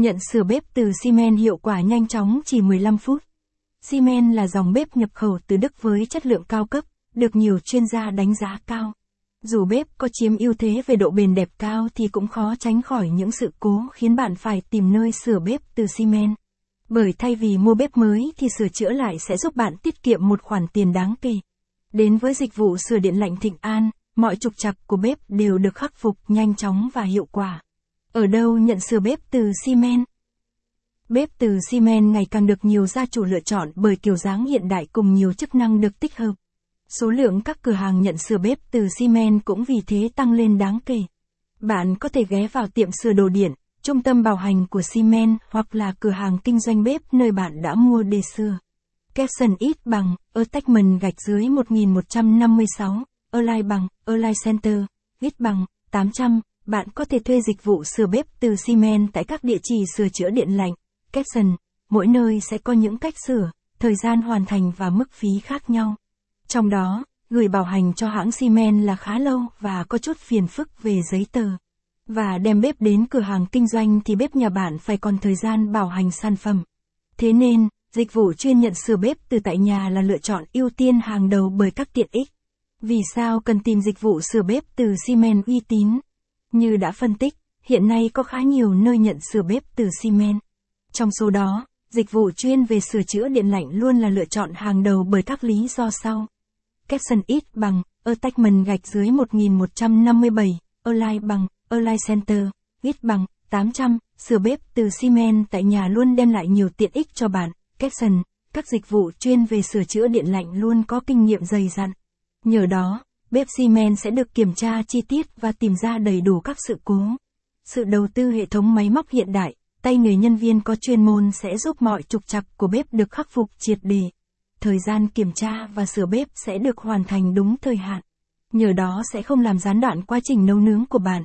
Nhận sửa bếp từ Siemens hiệu quả nhanh chóng chỉ 15 phút. Siemens là dòng bếp nhập khẩu từ Đức với chất lượng cao cấp, được nhiều chuyên gia đánh giá cao. Dù bếp có chiếm ưu thế về độ bền đẹp cao thì cũng khó tránh khỏi những sự cố khiến bạn phải tìm nơi sửa bếp từ Siemens. Bởi thay vì mua bếp mới thì sửa chữa lại sẽ giúp bạn tiết kiệm một khoản tiền đáng kể. Đến với dịch vụ sửa điện lạnh Thịnh An, mọi trục trặc của bếp đều được khắc phục nhanh chóng và hiệu quả. Ở đâu nhận sửa bếp từ Siemens? Bếp từ Siemens ngày càng được nhiều gia chủ lựa chọn bởi kiểu dáng hiện đại cùng nhiều chức năng được tích hợp. Số lượng các cửa hàng nhận sửa bếp từ Siemens cũng vì thế tăng lên đáng kể. Bạn có thể ghé vào tiệm sửa đồ điện, trung tâm bảo hành của Siemens hoặc là cửa hàng kinh doanh bếp nơi bạn đã mua để sửa. Capson ít bằng, Attachment gạch dưới 1156, online bằng, online Center, ít bằng, 800, bạn có thể thuê dịch vụ sửa bếp từ Siemens tại các địa chỉ sửa chữa điện lạnh, Capson, mỗi nơi sẽ có những cách sửa, thời gian hoàn thành và mức phí khác nhau. Trong đó, gửi bảo hành cho hãng Siemens là khá lâu và có chút phiền phức về giấy tờ. Và đem bếp đến cửa hàng kinh doanh thì bếp nhà bạn phải còn thời gian bảo hành sản phẩm. Thế nên, dịch vụ chuyên nhận sửa bếp từ tại nhà là lựa chọn ưu tiên hàng đầu bởi các tiện ích. Vì sao cần tìm dịch vụ sửa bếp từ Siemens uy tín? Như đã phân tích, hiện nay có khá nhiều nơi nhận sửa bếp từ xi măng Trong số đó, dịch vụ chuyên về sửa chữa điện lạnh luôn là lựa chọn hàng đầu bởi các lý do sau. Capson ít bằng, Attachment gạch dưới 1157, online bằng, online Center, ít bằng, 800, sửa bếp từ xi măng tại nhà luôn đem lại nhiều tiện ích cho bạn. Capson, các dịch vụ chuyên về sửa chữa điện lạnh luôn có kinh nghiệm dày dặn. Nhờ đó, bếp Siemens sẽ được kiểm tra chi tiết và tìm ra đầy đủ các sự cố. Sự đầu tư hệ thống máy móc hiện đại, tay người nhân viên có chuyên môn sẽ giúp mọi trục trặc của bếp được khắc phục triệt đề. Thời gian kiểm tra và sửa bếp sẽ được hoàn thành đúng thời hạn. Nhờ đó sẽ không làm gián đoạn quá trình nấu nướng của bạn.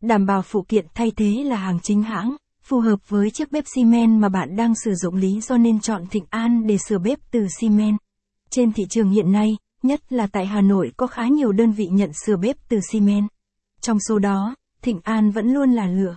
Đảm bảo phụ kiện thay thế là hàng chính hãng, phù hợp với chiếc bếp Siemens mà bạn đang sử dụng lý do nên chọn Thịnh An để sửa bếp từ Siemens. Trên thị trường hiện nay, nhất là tại Hà Nội có khá nhiều đơn vị nhận sửa bếp từ Siemens. Trong số đó, Thịnh An vẫn luôn là lựa